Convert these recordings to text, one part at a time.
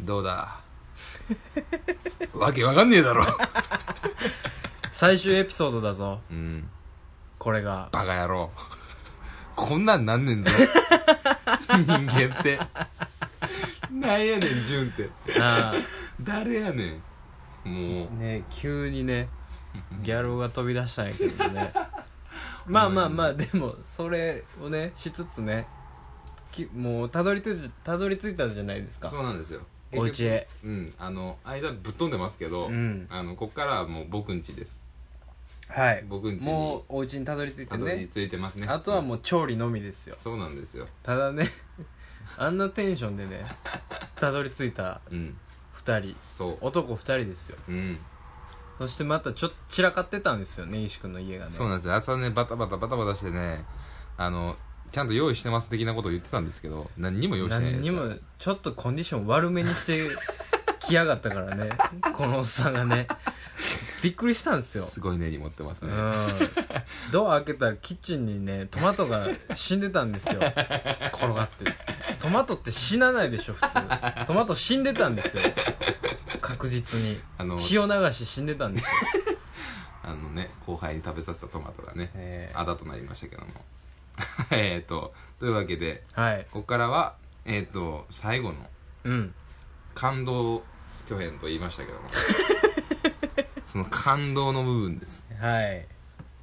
どうだ？わけわかんねえだろ。最終エピソードだぞ。うん。これが。バカ野郎。こんなんなんねんぞ。人間って。なんやねん純って。あ誰やねん。もあね急にねギャルが飛び出したんやけどね。まあまあまあでもそれをねしつつねきもうたどり着いたどり着いたじゃないですうか。そうなんですよお家へ。うん。あの間ぶっ飛んでますけど、うん。あのこっからはもう僕んちです。はい。僕んちに。もうお家にたどり着いてたどりね着いてますね。あとはもう調理のみですよ。そうなんですよ。ただね あんなテンションでねたどり着いたうん。2人。そ男2人ですよ。ううん。そしてまたちょっと散らかってたんですよね石君の家がね。そうなんですよ。朝ねバタバタバタバタしてねあのちゃんと用意してます的なことを言ってたんですけど何にも用意してない何にもちょっとコンディション悪めにしてきやがったからね。このおっさんがね。びっくりしたんですよ。すごい根に持ってますね、うん。ドア開けたらキッチンにねトマトが死んでたんですよ。転がって。トマトって死なないでしょ普通。トマト死んでたんですよ。確実に。あの血を流し死んでたんですよ、あのね後輩に食べさせたトマトがねえーあだとなりましたけども えっとというわけではい。ここからはえっ、と最後のうん。感動巨編と言いましたけども。その感動の部分です。はい。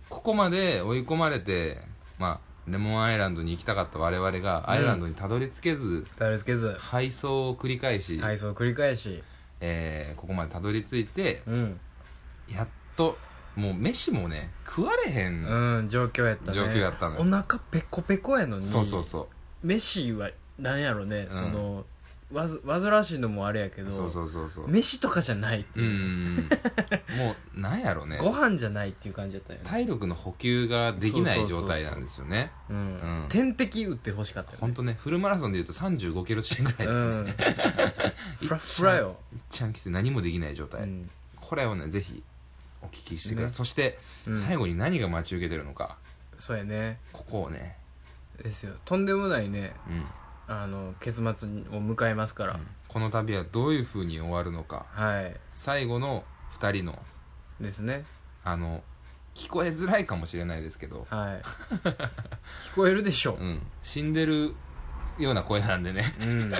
ここまで追い込まれてまあレモンアイランドに行きたかった我々がアイランドにたどり着けず、たどり着けず。配送を繰り返し、配送繰り返し。えーここまでたどり着いてうん。やっともう飯もね食われへん、うん状況やったね。状況やったのよお腹ペコペコやのにそうそうそ飯はなんやろね、うん。そのわず煩わしいのもあれやけどうそうそうそうそう。飯とかじゃないってう。いう、んもうなんやろね。ご飯じゃないっていう感じだったよね。体力の補給ができない状態なんですよね。うん、うん。点滴打ってほしかったよね。本当ねフルマラソンでいうと3 5キロ地点ぐらいですね、うん。フラフラよ、ちゃんきつい何もできない状態、うん。これをねぜひお聞きしてください、ね。そして、うん。最後に何が待ち受けてるのか。そうやね。ここをね。ですよ。とんでもないね。うん、あの結末を迎えますから、この旅はどういう風に終わるのか。はい。最後の2人の。ですね。あの聞こえづらいかもしれないですけど、はい。聞こえるでしょうん、死んでるような声なんでね。うん。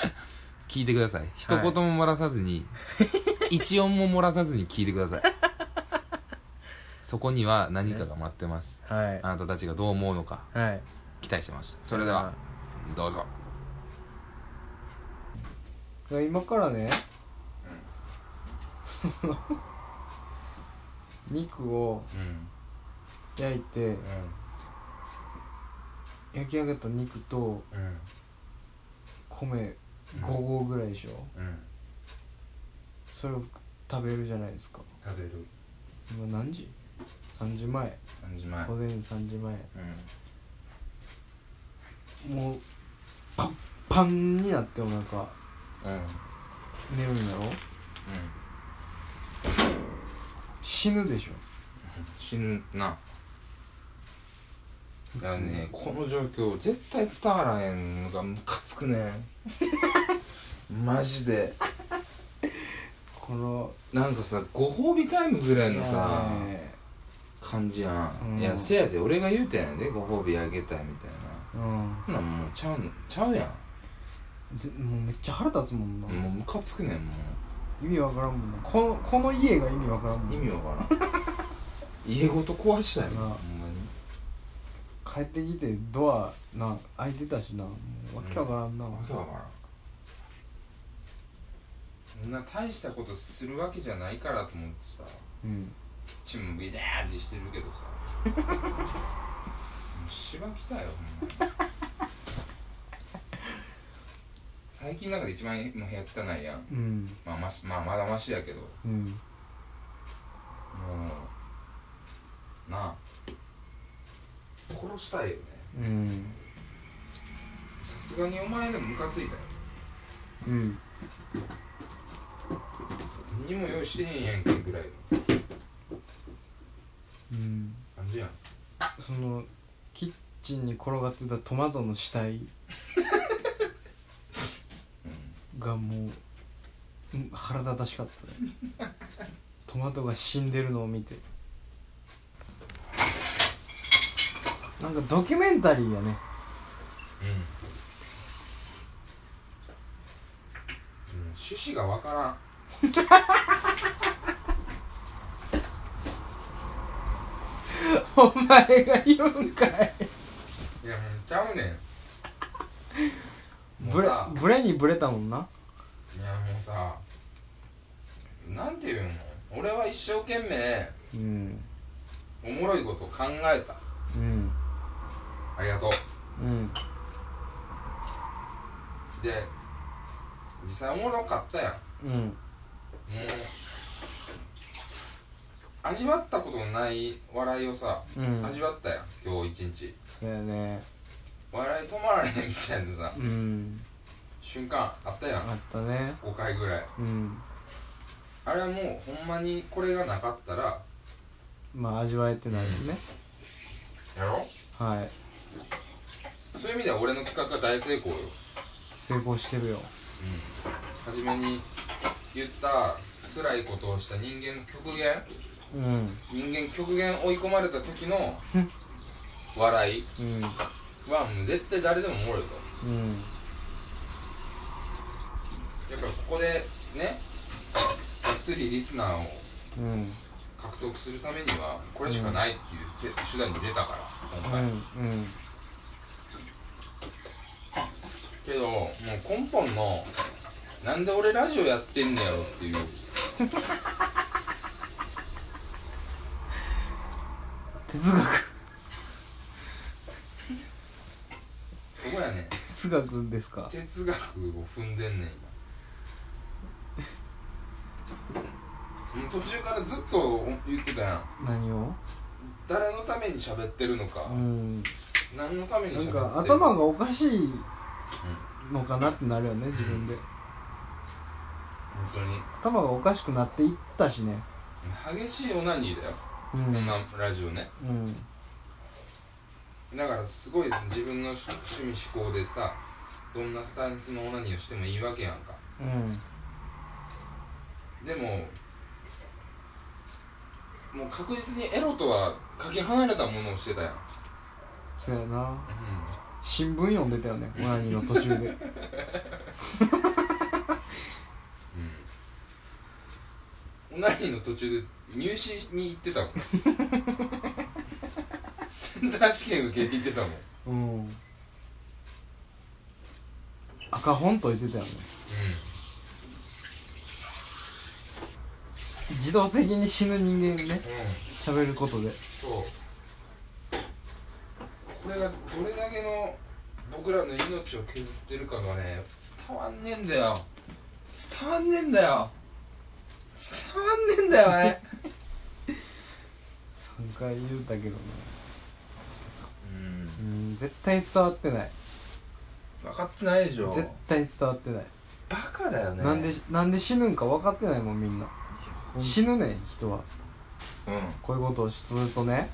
聞いてください。一言も漏らさずに、一音も漏らさずに聞いてくださいそこには何かが待ってます、はい。あなたたちがどう思うのか。はい。期待してます。それではどうぞ。今からね、肉をうん。焼いて焼き上げた肉とうん。米5合ぐらいでしょ、うん。それを食べるじゃないですか。食べる。今何時？?3 時前。3時前。午前3時前。うん。もうパンパンになってお腹うん。寝るんやろ？死ぬでしょ。死ぬな。いやねこの状況絶対伝わらへんのがムカつくね。ん マジで。このなんかさご褒美タイムぐらいのいさ感じやん、うん。いやせやで俺が言うてんやでご褒美あげたいみたいな。うん。なんもうちゃうのちゃうやぜもうめっちゃ腹立つもんな、んもうムカつくねんも意味わからんもんな。このこの家が意味わからんもんう意味わからん。家ごと壊したい。なほんまに。帰ってきてドアな開いてたしな。もうわけわからんな、わけわからん。そんな大したことするわけじゃないからと思ってさ。うんチームビダーってしてるけどさ。もうしばきたよほんま。に最近の中で一番もう部屋汚いやん。うん。まあましまあまだましやけど。もうん。うなあ。殺したいよね。うん。さすがにお前でもムカついたよ。うん。何にも用意してへんやんけぐらいのうん感じやんそのキッチンに転がってたトマトの死体。がもううん腹立たしかったね。トマトが死んでるのを見て。なんかドキュメンタリーやね。うん。趣旨がわからん お前が言うんかい。いやもうちゃうねん。もブレうさ。ブレにブレたもんな。いやもうさ。なんていうの？俺は一生懸命うん。おもろいこと考えた。うん。ありがとう。うん。で実際おもろかったやん。うん。もう味わったことのない笑いをさ、うん。味わったやん今日一日。そうやね。笑い止まらへんみたいなさうん。瞬間あったやん。あったね。5回ぐらい。うん。あれはもうほんまにこれがなかったらまあ味わえてないよね、やろ？はい。そういう意味では俺の企画が大成功よ。成功してるよ。うん。初めに言った辛いことをした人間の極限うん。人間極限追い込まれた時のうん。笑いうん。はもう絶対誰でもおもろいとうん。やっぱここでねがっつりリスナーをうん獲得するためにはこれしかないっていう手手段に出たから今回、うんうんけどもう根本のなんで俺ラジオやってんねやろっていう 哲学。そこやね。哲学ですか？哲学を踏んでんねん今。途中からずっと言ってたやん。何を？誰のために喋ってるのか、うん。何のために喋ってるか。頭がおかしいのかなってなるよね自分で。本当に。頭がおかしくなっていったしね。激しいオナニーだよ、うこん。んなラジオねうん。だからすごい自分の趣味思考でさどんなスタンスのオナニーをしてもいいわけやんか。うん。でももう確実にエロとはかけ離れたものをしてたやん、うん、そうやな。新聞読んでたよねオナニーの途中で。うん。オナニーの途中で入試に行ってたもん。センター試験受けに行ってたもん。うん。赤本解いてたよね。自動的に死ぬ人間ね。うんうん。喋ることで。そう。これがどれだけの僕らの命を削ってるかがね伝わんねえんだよ。伝わんねえんだよ。伝わんねえんだよあれ3回言うたけどね。うん。うん絶対伝わってない。分かってないでしょ。絶対伝わってない、バカだよね。なんでなんで死ぬんか分かってないもんみんな。死ぬねん人は。うん。こういうことをするとね。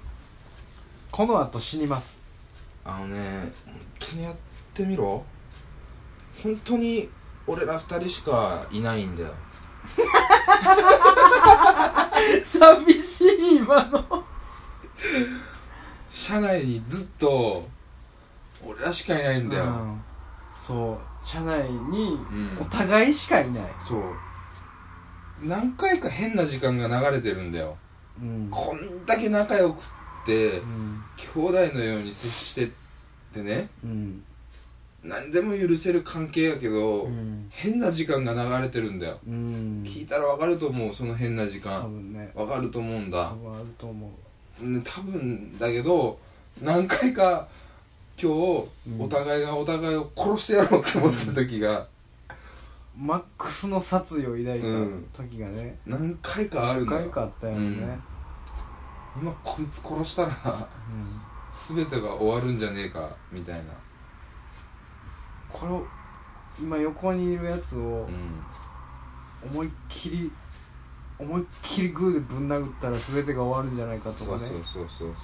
この後死にます。あのね本当にやってみろ。本当に俺ら二人しかいないんだよ。寂しい今の車内にずっと俺らしかいないんだよ、うん。そう車内にうん。お互いしかいない、そう。何回か変な時間が流れてるんだよ。うん。こんだけ仲良くってうん。兄弟のように接してってね。うん。何でも許せる関係やけど、うん。変な時間が流れてるんだよ、うん。聞いたら分かると思うその変な時多間分ね。分かると思うんだ。多、分あると思うね多分だけど何回か今日、うんお互いがお互いを殺してやろうって思った時が、マックスの殺意を抱いうん。た時がね、何回かある何よ。回かあったよね、うん。今こいつ殺したらうん。全てが終わるんじゃねえかみたいな。これを今横にいるやつをうん。思いっきり思いっきりグーでぶん殴ったら全てが終わるんじゃないかとかね。そうそうそうそう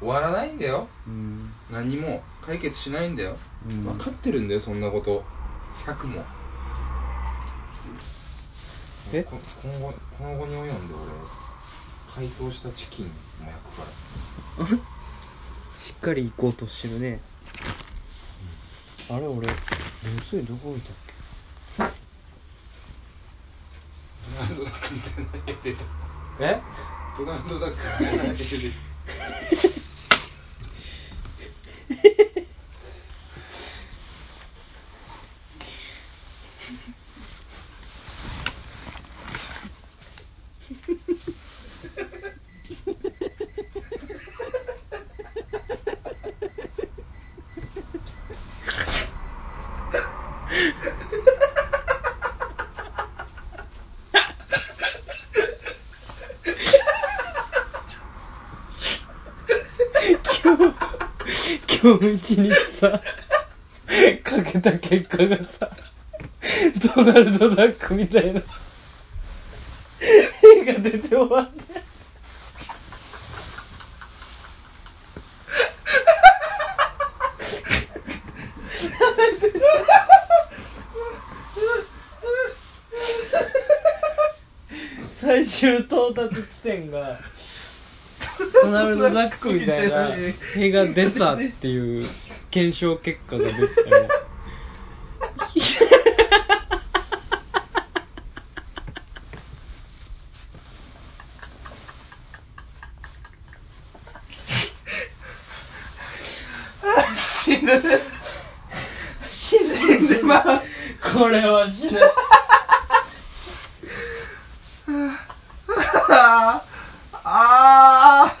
終わらないんだよ。うん。何も。解決しないんだよ、うん。分かってるんだよそんなこと。100も。え？こ今後この後に及んで俺解凍したチキンも焼くから。しっかり行こうとしてるね。あれ俺流水どこ置いたっドナルドダックみた。え？ドナルドダックみたいな絵出た今日一日さ。かけた結果がさ。ドナルド・ダックみたいな。絵が出て終わって。最終到達地点がドナルド・ダックみたいな絵が出たっていう検証結果が出て。死ぬ。死んでまう。これは死ぬああああ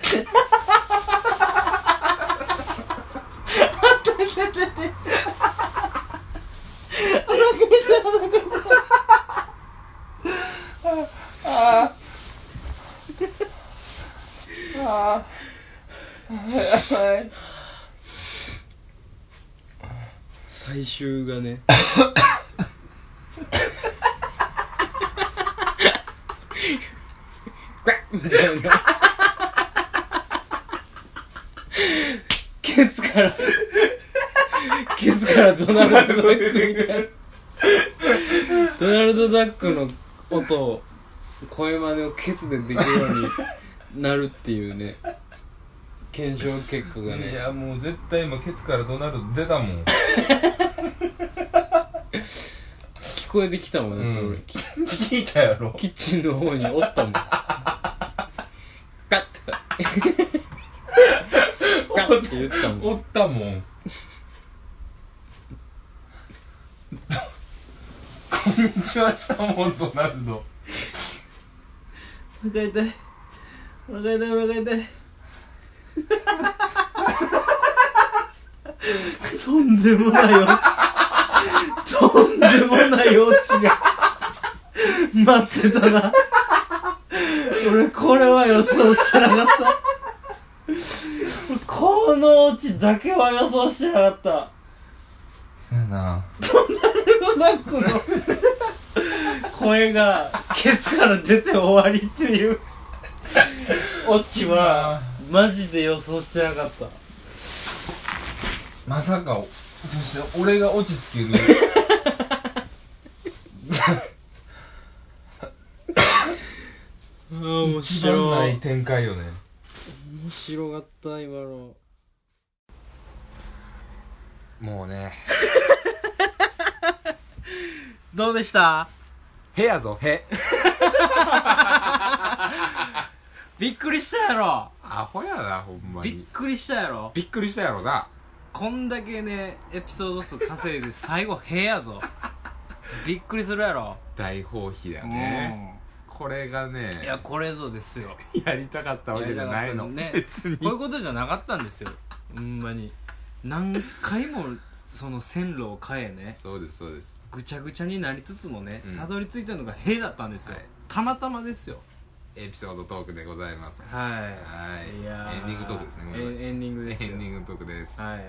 はい最終がね。みたいなケツからケツからドナルド・ダックみたいな。ドナルド・ダックの音を声真似をケツでできるようになるっていうね。検証結果がいねやもう絶対今ケツからドナルド出たもん。聞こえてきたもんね、うん。聞いたやろ。キッチンの方におったもん。ガッ。とガッて言ったもん。おったもん。こんにちはしたもんドナルドお腹痛いお腹痛いお腹痛いとんでもないよ。とんでもないオチが。待ってたな。俺これは予想してなかった。このオチだけは予想してなかった。そうやな。ドナックの。声がケツから出て終わりっていう。オチはマジで予想してなかった。まさかそして俺が落ち着ける。あー面一番白ないい展開よね。面白かった今の。もうね。どうでした？へやぞへ びっくりしたやろアホやなほんまびっにくりしたやろ。びっくりしたやろな。こんだけねエピソード数稼いで最後へやぞ。びっくりするやろ。大放棄だよねこれがねうんいやこれぞですよ。やりたかったわけじゃないの、やりたかったね。別に。こういうことじゃなかったんですよ。ほんまに。何回もその線路を変えねそうですそうです。ぐちゃぐちゃになりつつもねうん。たどり着いたのが「へ」だったんですよ、はい。たまたまですよエピソードトークでございます。はい。はい。いやエンディングトークですねごめんなさいエンディングですよ。エンディングトークです。はい。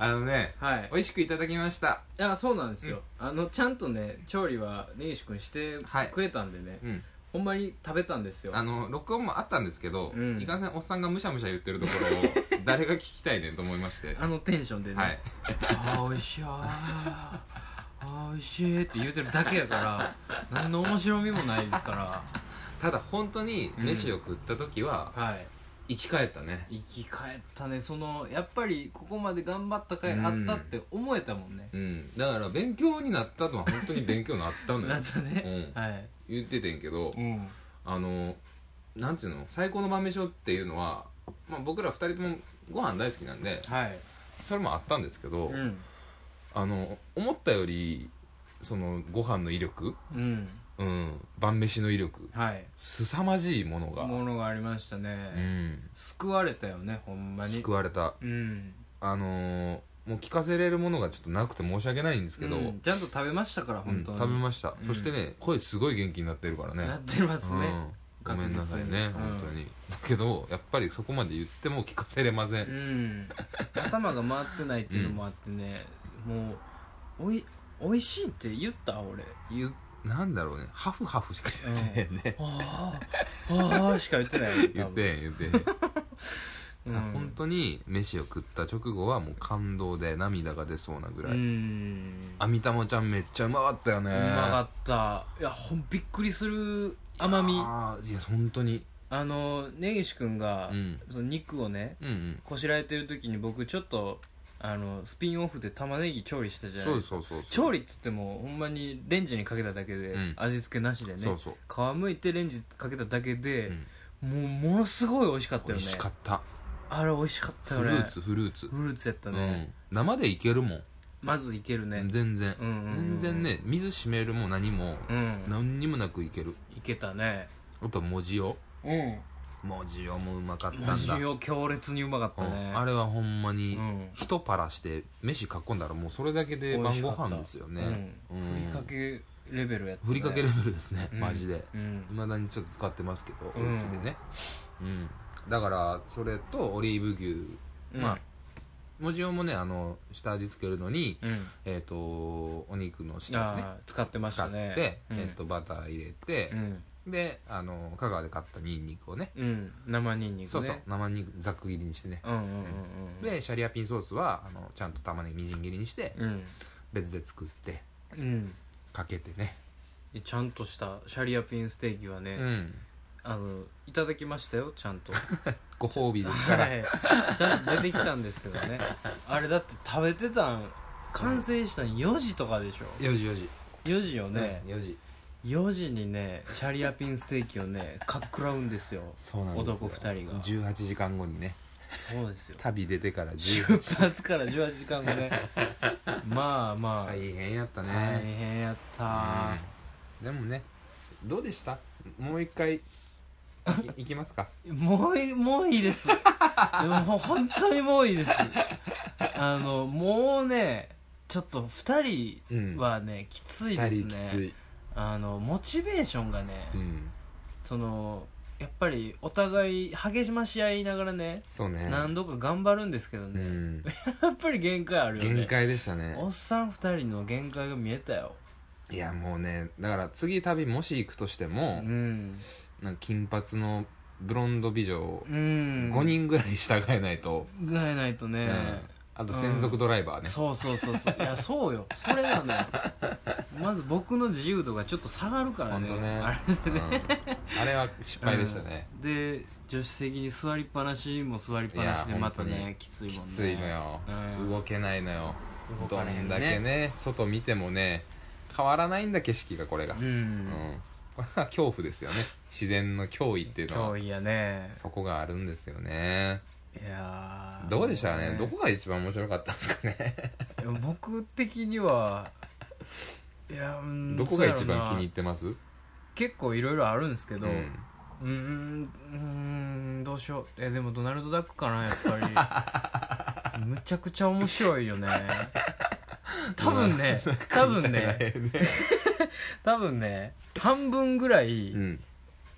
あのねはい。美味しくいただきました。いやそうなんですよ、あのちゃんとね調理は根岸君してはい。くれたんでね、うん。ほんまに食べたんですよ。あの録音もあったんですけど、うん。いかんせんおっさんがむしゃむしゃ言ってるところを 誰が聞きたいねんと思いまして。あのテンションでね、はい。ああ美味しい。ああー美味しいって言うてるだけやから何の面白みもないですかただ本当に飯を食った時はらはい。生き返ったね。生き返ったね。そのやっぱりここまで頑張った甲斐あったって思えたもんね、うん。だから勉強になったのは本当に勉強になったのよ。なったね、うん。はい。言っててんけどうん。あのなんていうの最高の晩飯をっていうのは、まあ、僕ら二人ともご飯大好きなんではい。それもあったんですけど、うん。あの思ったよりそのご飯の威力うんうん。晩飯の威力。はい。凄まじいものが。ものがありましたうね、ん。救われたよねほんまに。救われた。うん。あのーもう聞かせれるものがちょっとなくて申し訳ないんですけど、ううん。んちゃんと食べましたから本当に、食べました、うん。そしてね声すごい元気になってるからね。なってますね、うん。ごめんなさいね、本当に。だけどやっぱりそこまで言っても聞かせれません、うん。頭が回ってないっていうのもあってね、もうおいおいしいって言った俺。言うなんだろうね。ハフハフしか言ってへんね、ああああしか言ってない言ってへん言ってへん、うん。本当に飯を食った直後はもう感動で涙が出そうなぐらうい、ん。あみたもちゃんめっちゃうまかったよね。うまかった。いやほんびっくりする甘み。あああいや本当に。の根岸君が、うん。その肉をねうんうん。こしらえてる時に僕ちょっとあのスピンオフで玉ねぎ調理したじゃなそいうですか。そうそうそう調理っつってもほんまにレンジにかけただけで、うん。味付けなしでね。そうそう。皮むいてレンジかけただけでう、ん。もうものすごい美味しかったよね。美味しかった。あれ美味しかったよね。フルーツフルーツ。フルーツやったうね、ん。生でいけるもん。まずいけるね。全然。うんうんうん全然ね水締めるも何もうん。何にもなくいける。いけたね。あと文字を。うん文字をもうまかったんだ。マジよ強烈にうまかったね。うん。あれはほんまにうん。一パラして飯囲んだらもうそれだけで晩ご飯ですよね。うん。うん。ふりかけレベルやった、ね、ふりかけレベルですね。うん。マジで。うん。いまだにちょっと使ってますけどうん。お家でね。うん。だからそれとオリーブ牛。うん。まあ文字をもねあの下味つけるのにうん。えっとお肉の下ですね使ってまし使ったねてうん。えっとバター入れてうんであの香川で買ったニンニクをね。うん。生ニンニクね。そうそう。生ニンニクざく切りにしてね。うんうんうんうん。でシャリアピンソースはあのちゃんと玉ねぎみじん切りにしてうん。別で作ってうん。かけてね。でちゃんとしたシャリアピンステーキはね、うん。あのいただきましたよちゃんと。ご褒美ですから。はい。ちゃんと出てきたんですけどね。あれだって食べてたん完成したん4時とかでしょ。4時4時。4時よね、4時4時にねシャリアピンステーキをねかっくらうんですよ。そうなんですよ。男2人が。18時間後にね。そうですよ。旅出てから出18発から18時間後ね。まあまあ、大変やった大ね変やった、うん。でもねどうでした？もう一回い 行きますか。もういいもういいです。でももう本当にもういいです。あのもうねちょっと2人はね、きついです二人きつねいあのモチベーションがね、うんそのやっぱりお互い励まし合いながらねそうね。何度か頑張るんですけどうね、ん。やっぱり限界あるよね。限界でしたね。おっさん2人の限界が見えたよ。いやもうねだから次旅もし行くとしてもうん。なんか金髪のブロンド美女をうん。5人ぐらい従えないと、ぐらいないとね、うん。あと専属ドライバーね、そうそうそうそう。いやそうよ。それなのよ まず僕の自由度がちょっと下がるからね。ね。あれうん。あれは失敗でしたね、うん。で助手席に座りっぱなしも座りっぱなしでまたねきついもんね。きついのよ、うん。動けないのよ。ど動かれへんね。んだけね外見てもね変わらないんだ景色がこれが。ううん。んこれは恐怖ですよね。自然の脅威っていうのは。脅威やね。そこがあるんですよね。いやー。どうでしたね？もどこが一番面白かったんですかね？僕的にはいやうんどこが一番気に入ってます？結構いろいろあるんですけど、ううんーんうーんどうしよう。えでもドナルド・ダックかなやっぱり。むちゃくちゃ面白いよね。多分ね多分ね。多分ね半分ぐらい、うん。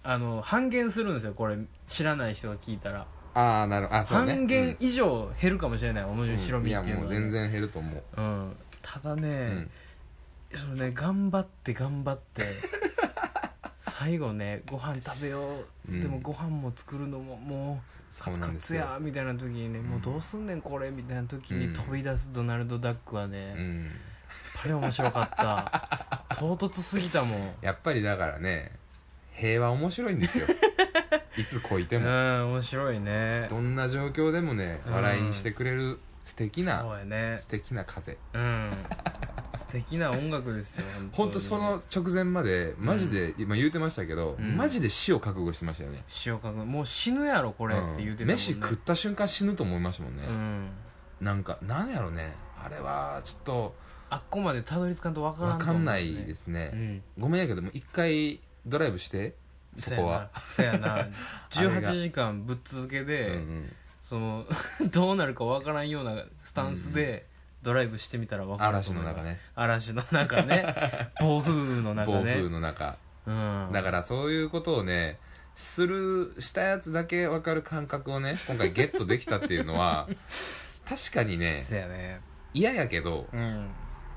あの半減するんですよこれ知らない人が聞いたら、ああなるほどあそうね。半減以上減るかもしれない面白みっていうのは、いやもう全然減ると思う。うん。ただうね、んそのね頑張って頑張って 最後ねご飯食べよう、うん。でもご飯も作るのももうカツカツやみたいな時にね、ん。もうどうすんねんこれみたいな時にうん。飛び出すドナルド・ダックはうね、ん。ぱり面白かった。唐突すぎたもん。やっぱりだからね平和面白いんですよ。いつこいてうもん面白いね。どんな状況でもねうん。笑いにしてくれる素敵なそうやね。素敵な風。うん素敵な音楽ですよ 本当その直前までマジで、今言うてましたけど、うん。マジで死を覚悟してましたよね。塩かくもう死ぬやろこれ。って言うてたもんね。飯食った瞬間死ぬと思いましたもんね、うん。なんかなんやろね。あれはちょっとあっこまでたどり着かんとわからん分かんないですすね、うん。ごめんやけども一回ドライブしてそこはそやなそやな。れが18時間ぶっ続けうんで、うん。その どうなるかわからんようなスタンスでドライブしてみたらわかると嵐の思います。中ね。嵐の中ね。暴風雨の中暴ね風の中。うん。だからそういうことをねするしたやつだけ分かる感覚をね今回ゲットできたっていうのは 確かにねそやね。嫌やけどうん。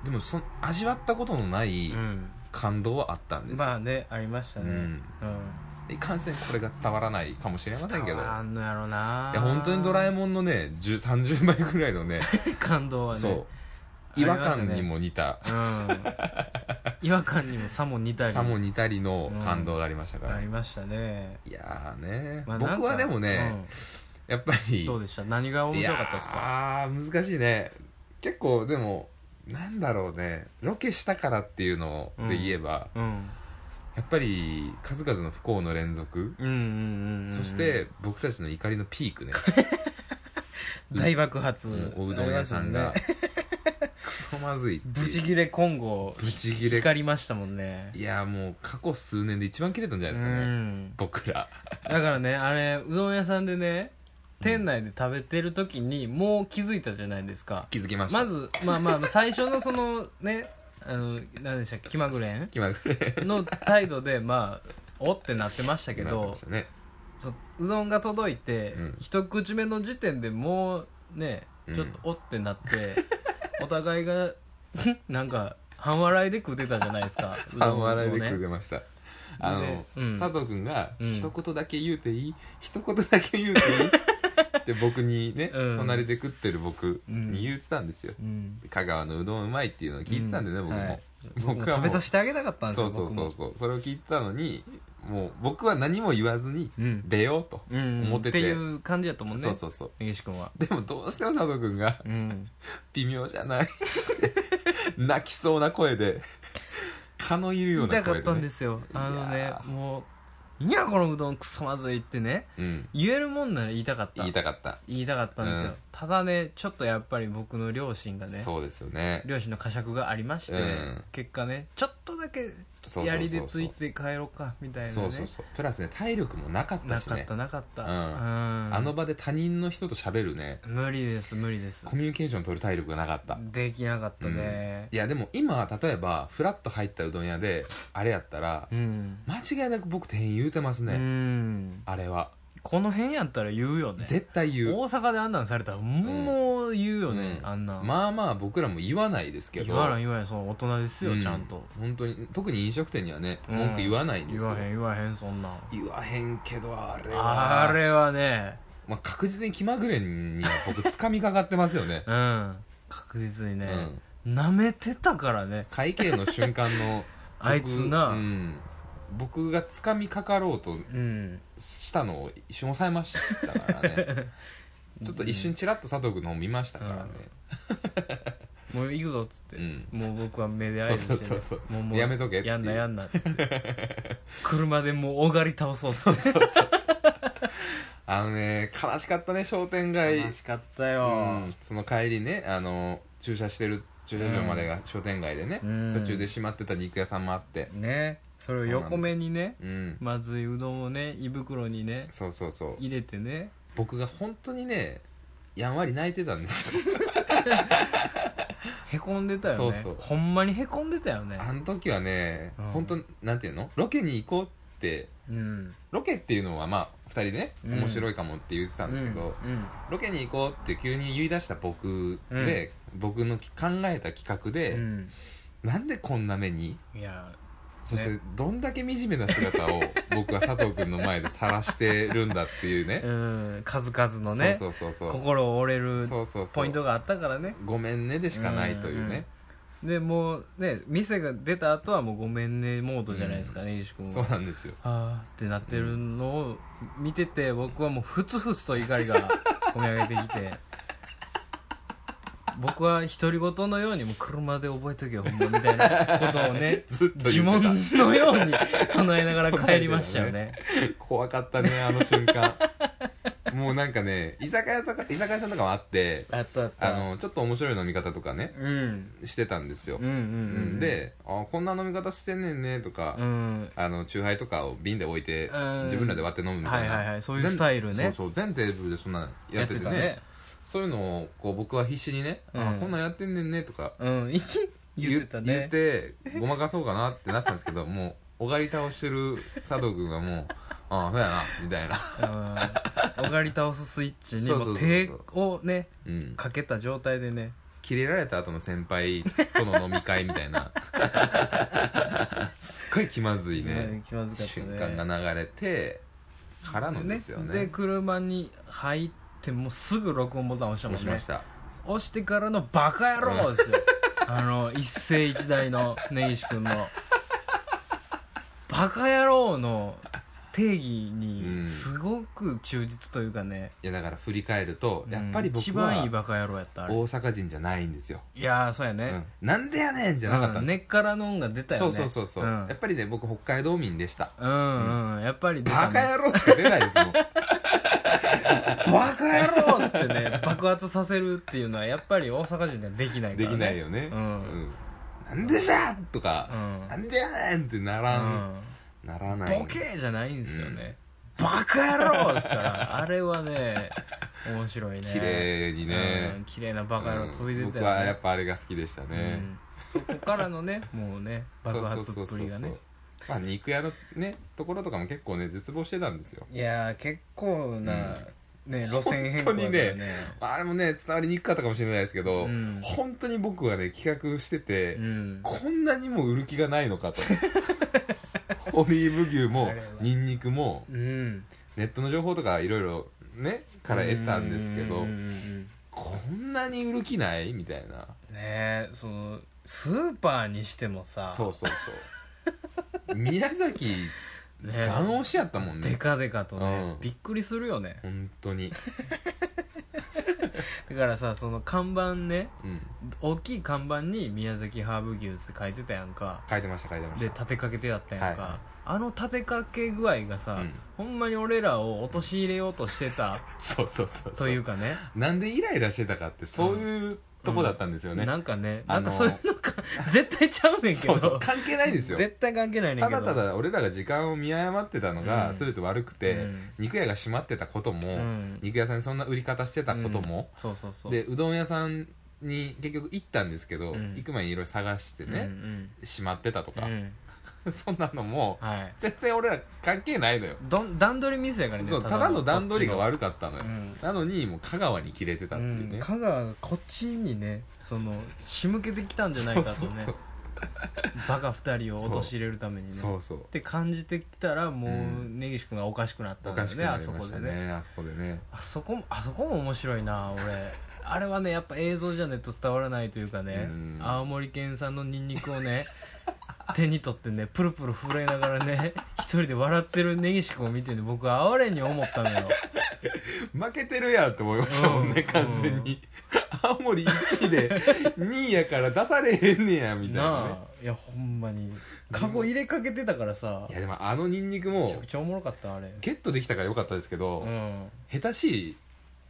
でもそ味わったことのないうん。感動はあったんですよ、まあねありましたね。うん。うんいかんせんこれが伝わらないかもしれませんけど。い伝わらんのやろな。や本当にドラえもんのね10 30倍ぐらいのね。感動はね。そう。違和感にも似た、うん。違和感にもさも似たり。さも似たりの感動がありましたから、ありましたね、いやーね、まあ僕はでもね、やっぱうり。んどうでした？何が面白かったですか？ああ難しいね。結構でもなんだろうね。ロケしたからっていうので言えば、うんやっぱり数々の不幸の連続、うんうんうんうんそして僕たちの怒りのピークね。大爆発、おうどん屋さんが、クソまずいブチギレ今後ブチギレ。光りましたもんね。いやもう過去数年で一番切れたんじゃないですかね、うん。僕ら。だからねあれうどん屋さんでね店内で食べてる時にもう気づいたじゃないですか。気づきました。まずまあまあ最初のそのねあの何でしたっけ気まぐれん？気まぐれの態度でまあおってなってましたけどね。そううどんが届いて、うん。一口目の時点でもうねうん。ちょっとおってなって、お互いが なんか半笑いで食ってたじゃないですか うどん半を笑いでね食うてました。あの、でうん。佐藤君がうん。一言だけ言うていい、一言だけ言うていい？って僕にね、うん。隣で食ってる僕に言ってたんですよ、うん。香川のうどんうまいっていうのを聞いてたんでね、僕も、はい。僕はもう。食べさせてあげたかったんですよそうそうそう僕も。そうそれを聞いてたのにもう僕は何も言わずにうん。出ようとうん思ってて、っていう感じやと思うね。そうそうそう。根岸君は。でもどうしても佐藤君がうん。微妙じゃない。泣きそうな声で蚊のいるような声で、ね、ったんですよ。あのねいやー。もう「いやこのうどんくそまずい」ってねうん。言えるもんなら言いたかった。言いたかった、言いたかったんですよ、うん。ただねちょっとやっぱり僕の両親がねそうですよね。両親の呵責がありまして、うん。結果ねちょっとだけそうそうそうそう。槍でついて帰ろうかみたいなね。そうそうそう。プラスね体力もなかったしね。なかったなかった、うん。うん。あの場で他人の人と喋るね。無理です無理です。コミュニケーション取る体力がなかった。できなかったね。いやでも今例えばフラッと入ったうどん屋であれやったらうん、間違いなく僕店員言うてますうね、ん。あれはこの辺やったら言うよね。絶対言う。大阪であんなんされたらもう言うよね、うん。あんなん、まあまあ僕らも言わないですけど。言わない言わない。その大人ですよ、うん。ちゃんと。本当に。特に飲食店にはねうん。文句言わないんですよ、言わへん言わへんそんなん。言わへんけどあれは。あれはね。まあ、確実に気まぐれには僕掴みかかってますよね。うん。確実にね。うん。な、めてたからね。会計の瞬間の僕 あいつな。うん、僕が掴みかかろうとうんしたのを一瞬抑えましたからね。ちょっと一瞬チラッと佐藤君の方見ましたからね、もう行くぞっつって、うん。もう僕は目で合図して、ね、そうそうそうそう。もうもうやめとけっていう。やんなやんなっつって。車でもうおがり倒そうっつって。そうそうそうあのね悲しかったね商店街。悲しかったうよ、ん、その帰りねあの駐車してる駐車場までが商店街でね、うん。途中で閉まってた肉屋さんもあって。ねそれを横目にねうんまずいうどんをね胃袋にねそうそうそう。入れてね。僕が本当にねやんわり泣いてたんですよ。へこんでたよね。そうそう。ほんまにへこんでたよね。あの時はね、うん。本当なんていうの？ロケに行こうってうん。ロケっていうのはまあ2人でねうん。面白いかもって言ってたんですけど、うんロケに行こうって急に言い出した僕で、僕の考えた企画で、うん。なんでこんな目に？いやそしてねどんだけ惨めな姿を 僕は佐藤君の前で晒してるんだっていうね。うん数々のねそうそうそうそう。心折れるそうそうそう。ポイントがあったからね。ごめんねでしかないというね、でもうね店が出た後はもうごめんねモードじゃないですかね石君そうなんですよ。あーってなってるのを見てて僕はもうふつふつと怒りが込み上げてきて僕は独り言のようにもう車で覚えとけよほんまみたいなことをね ずっと呪文のように唱えながら帰りましたよね。怖かったねあの瞬間。もうなんかね居酒屋とか居酒屋さんとかもあってあったあっのちょっと面白い飲み方とかねうん。してたんですよ。うんうんうんうん。であこんな飲み方してんねんねとか、うん。あのチューハイとかを瓶で置いてうん。自分らで割って飲むみたいな、はいはいはい。そういうスタイルね。全そうそう全テーブルでそんなんやっててねそういうのをこう僕は必死にね、あうん。こんなんやってんねんねとかうん言ってたね。言ってごまかそうかなってなってたんですけど もうおがり倒してる佐藤君がもうああそうやなみたいな。うん。おがり倒すスイッチにそうそうそうもう手をねうん。かけた状態でね。キレられた後の先輩 との飲み会みたいな。すっごい気まずいね。ね気まずかった瞬ね間が流れてからのですよね。で車に入ってもうすぐ録音ボタン押したもんね。押しました。押してからのバカ野郎ですよ。あの一世一代の根岸君の。バカ野郎の定義うにんすごく忠実というかね、いやだから振り返るとやっぱり僕は番いいバカ野郎やったあれ。大阪人じゃないんですよ、いやーそうやね。うん、なんでやねんじゃなかったんですうん。根っからのんが出たよそうねそうそうそう、ん。やっぱりね僕北海道民でした。うんうん。やっぱり出たバねカ野郎しか出ないですもん バカ野郎っつってね爆発させるっていうのはやっぱり大阪人にはできないから、ね、できないよね、うん。うん。なんでじゃとか、うん。なんでやねんってならん、ならないボケじゃないんですよね、バカ野郎っつったらあれはね面白いね。綺麗にね。うん。綺麗なバカ野郎飛び出うんたよね。僕はやっぱあれが好きでしたね、うん。そこからのねもうね爆発っぷりがね。そうそうそうそう。まあ肉屋のねところとかも結構ね絶望してたんですよ。いやー結構な、ね路線変更本当にね。あれもね伝わりにくかったかもしれないですけど、うん。本当に僕はね企画してて、うん。こんなにも売る気がないのかと。オリーブ牛もニンニクもうん。ネットの情報とかいろいろねから得たんですけどこんなに売る気ないみたいな。ねえそのスーパーにしてもさ。そうそうそう。宮崎ね。ガン押しやったもんね。デカデカとね、うん。びっくりするよね。本当に。だからさその看板ねうん。大きい看板に宮崎ハーブ牛って書いてたやんか。書いてました書いてましでた立てかけてやったやんか、はいはい。あの立てかけ具合がさ、うん。ほんまに俺らを陥れようとしてた そうそうそうというかね。なんでイライラしてたかってそういうとこだったんですよね、なんかねあのーなんかそういうのか 絶対ちゃうねんけど。そう関係ないですよ。絶対関係ないねんたけど。だただ俺らが時間を見誤ってたのがうん。全て悪くて、うん。肉屋が閉まってたことも、うん。肉屋さんにそんな売り方してたことも、うん。そうそうそう。でうどん屋さんに結局行ったんですけど、うん。行く前にいろいろ探してね、うん閉まってたとか、うんうん そんなのもはい。全然俺ら関係ないのよ、どん段取りミスやからねそうただの段取りが悪かったのよ、うん。なのにもう香川に切れてたっていうね、うん。香川がこっちにねその仕向けてきたんじゃないかとね。そうそうバカ二人を陥れるためにね。そうそう。って感じてきたらもう、うん。根岸君がおかしくなったんだよおかしくねあそこでね。ね。あそこでね。あそこもあそこも面白いな俺。あれはねやっぱ映像じゃねと伝わらないというかね、うん。青森県産のニンニクをね手に取ってねプルプル震えながらね 一人で笑ってる根岸君を見てね僕は哀れに思ったのよ。負けてるやんって思いましたもんね、うん完全に。青森1位で2位やから出されへんねやみたいなね。なあいやほんまに。カゴ入れかけてたからさいやでもあのニンニクめもちゃくちゃおもろかったあれ。ゲットできたからよかったですけど、うん。下手しい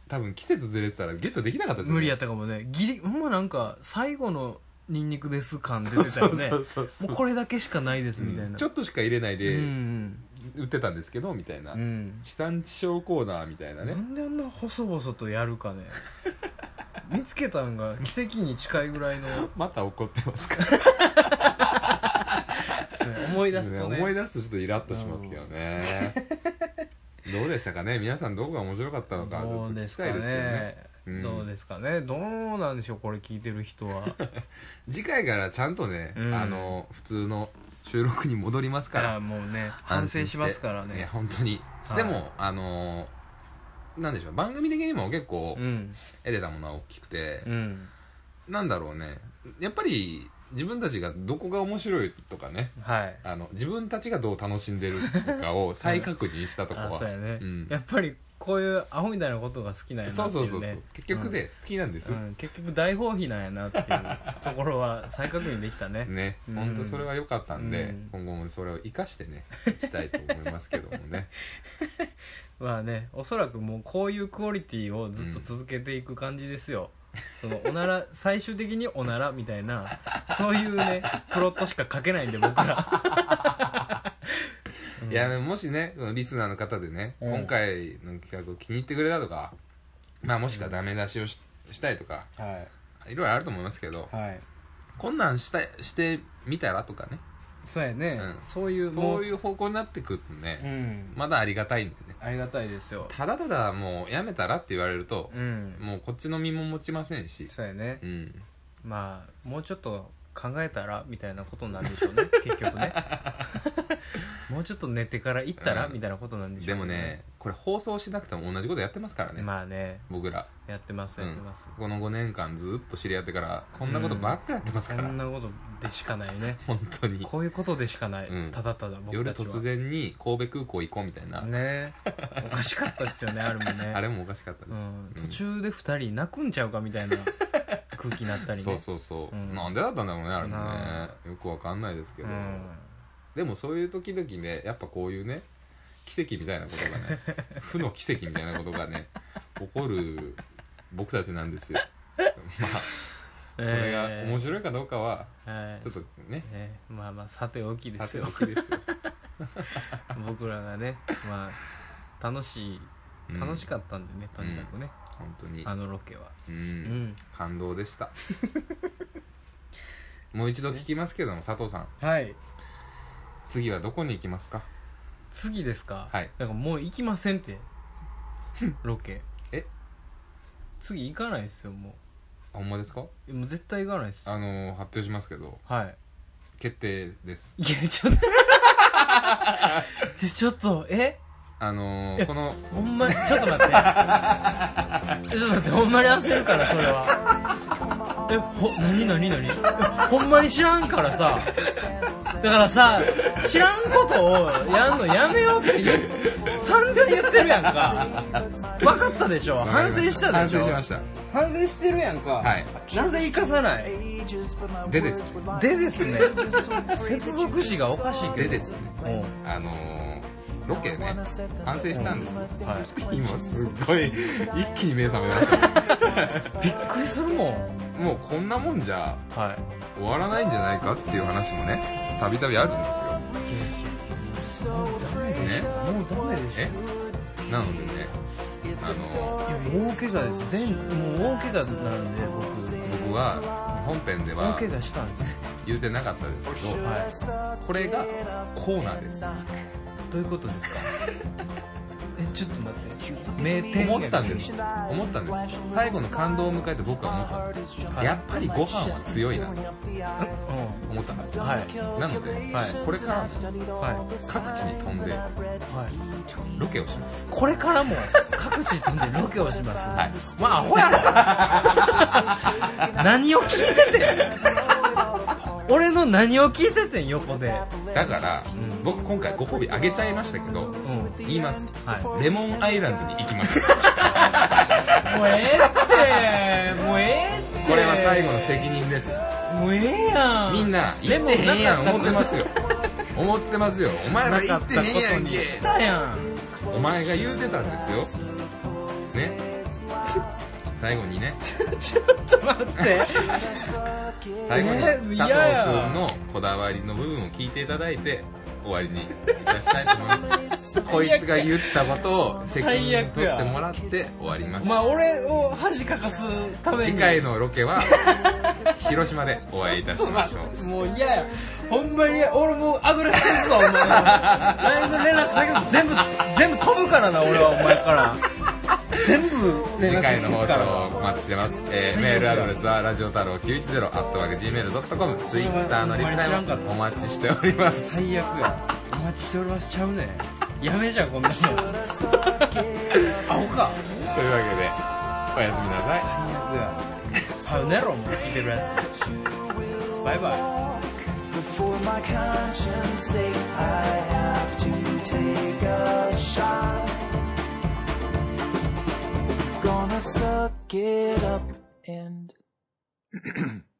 多分季節ずれてたらゲットできなかったですよね。無理やったかもね。ギリほんまなんか最後のニンニクです感出てたよね。そうそうそうもうこれだけしかないですみたいな、うん。ちょっとしか入れないでうん売ってたんですけどみたいな、うん、うん地産地消コーナーみたいなね。なんであんな細々とやるかね。見つけたんが奇跡に近いぐらいの。また怒ってますか。思い出すとね。思い出すとちょっとイラッとしますけどね。どうでしたかね？皆さんどこが面白かったのかちょどっと聞うですかきたいですけどねねうん。どうですかね？どうなんでしょうこれ聞いてる人は。次回からちゃんとね、うん。あの普通の収録に戻りますかあらもうね反省しますからいやね本当に、はい。でもあのなんでしょう番組的にも結構うん。得れたものは大きくて、うん。なんだろうね。やっぱり自分たちがどこが面白いとかねはい。あの自分たちがどう楽しんでるかを再確認したとこ あはそうやね、うん。やっぱりこういうアホみたいなことが好きなんやなっていそそうそうそう。結局ね、好きなんです、うん、結局大放棄なんやなっていうところは再確認できたね。ね。うん。本当それは良かったんで、うん。今後もそれを生かしてねいきたいと思いますけどもね。まあねおそらくもうこういうクオリティをずっと続けていく感じですよ、そのおなら最終的におならみたいなそういうねプロットしか書けないんで僕ら。う んいやもしねそのリスナーの方でね、うん。今回の企画を気に入ってくれたとかまあもしくはダメ出しをししたいとかはい。ろいろあると思いますけどはい。こんなんしたしてみたらとかね。そうやね、うん。そういうもそういう方向になってくるとね、うん。まだありがたいんでねありがたいですよ。ただただもうやめたらって言われると、うん。もうこっちの身も持ちませんし。そうやね。うん。まあもうちょっと考えたらみたいなことなんでしょうね。結局ね。もうちょっと寝てから行ったら、うんみたいなことなんでしょうでもねこれ放送しなくても同じことやってますからね、まあね。僕ら、やってますうん。やってます、この5年間ずっと知り合ってからこんなことばっかやってますそから、んなことでしかないね。本当に。こういうことでしかない、うん。ただただ僕夜たちは。突然に神戸空港行こうみたいな、ね。おかしかったですよね あれもね。あれもおかしかったです、うん、うん。途中で2人泣くんちゃうかみたいな。空気になったりね。そうそうそう、う。ん。なんでだったんだろうねあれもね。なよくわかんないですけど、うん。でもそういう時々ねやっぱこういうね奇跡みたいなことがね 負の奇跡みたいなことがね起こる僕たちなんですよ。まあそれが面白いかどうかははい。ちょっとね。ねまあまあさておきですよ。僕らがねまあ楽しいうん。楽しかったんでね、とにかくね、本当に。あのロケは。うん、うん。感動でした。もう一度聞きますけども佐藤さん。はい。次はどこに行きますか？次ですか？はい。だからもう行きませんって。ロケ。え？次行かないですよもほんまですか？うもう絶対行かないです。あのー発表しますけど。はい。決定です。いやちょっと。ちょっとえ？あのえー、このほんまにちょっと待って。ちょっと待ってほんまに焦るからそれはえほ何何何？えほんまに知らんからさ。だからさ知らんことをやんのやめようって言う散々言ってるやんか。分かったでしょ？反省したでしょ？反省しました。反省してるやんか。はい。なぜ生かさない？でですでですね。接続詞がおかしいけど。でですね。うん。あのー、ロケね反省したんですはい。今すっごい一気に目覚めました。びっくりするもん。もうこんなもんじゃはい。終わらないんじゃないかっていう話もねたびたびあるんですよ。もうダメでしょ。もうダメでしえなのでねあのょいや大怪我です。全もう大怪我になるんで僕。は本編で僕大は怪我したんですよ。言うてなかったですけどはこれがコーナーです。いどういうことですか？えちょっと待って。名店思ったんです。思ったんです。最後の感動を迎えて僕は思ったんです。はい。やっぱりご飯は強いな。とう思ったんですんはい。なので、はい。これからもはい。各地に飛んではい。ロケをします。これからも各地飛んでロケをします、はい。まあアホやろ 何を聞いててん俺の何を聞いててん横で。だから、うん。僕今回ご褒美あげちゃいましたけどうん。言います。はい。レモンアイランドに行きます。もうええって。もうええって。これは最後の責任です。もうええやん。みんなレモン行ってへんやん思ってますよ。思ってますよ。お前ら行ってへんやんけ。したやん。お前が言うてたんですよ。ね最後にね。ちょっと待って。最後にえ佐藤君のこだわりの部分を聞いていただいて終わりにいたしたいと思います。こいつが言ったことを責任取ってもらって終わります。まあ俺を恥かかすために。次回のロケは 広島でお会いいたしましょう。もう嫌や。ほんまに俺もうあぐらしてるぞお前 LINE の連絡先も全部全部飛ぶからな俺はお前から全部連絡次回の放送をお待ちしてます、えー、メールアドレスはラジオ太郎910 gmail.com ツイッターのリプライもお待ちしております。最悪や。お待ちしております。ちゃうね。んやめじゃんこんなもん。アホか。というわけでおやすみなさい。最悪や。はよ寝ろもう聞いてるやつ。バイバイ。For my conscience sake, I have to take a shot. Gonna suck it up and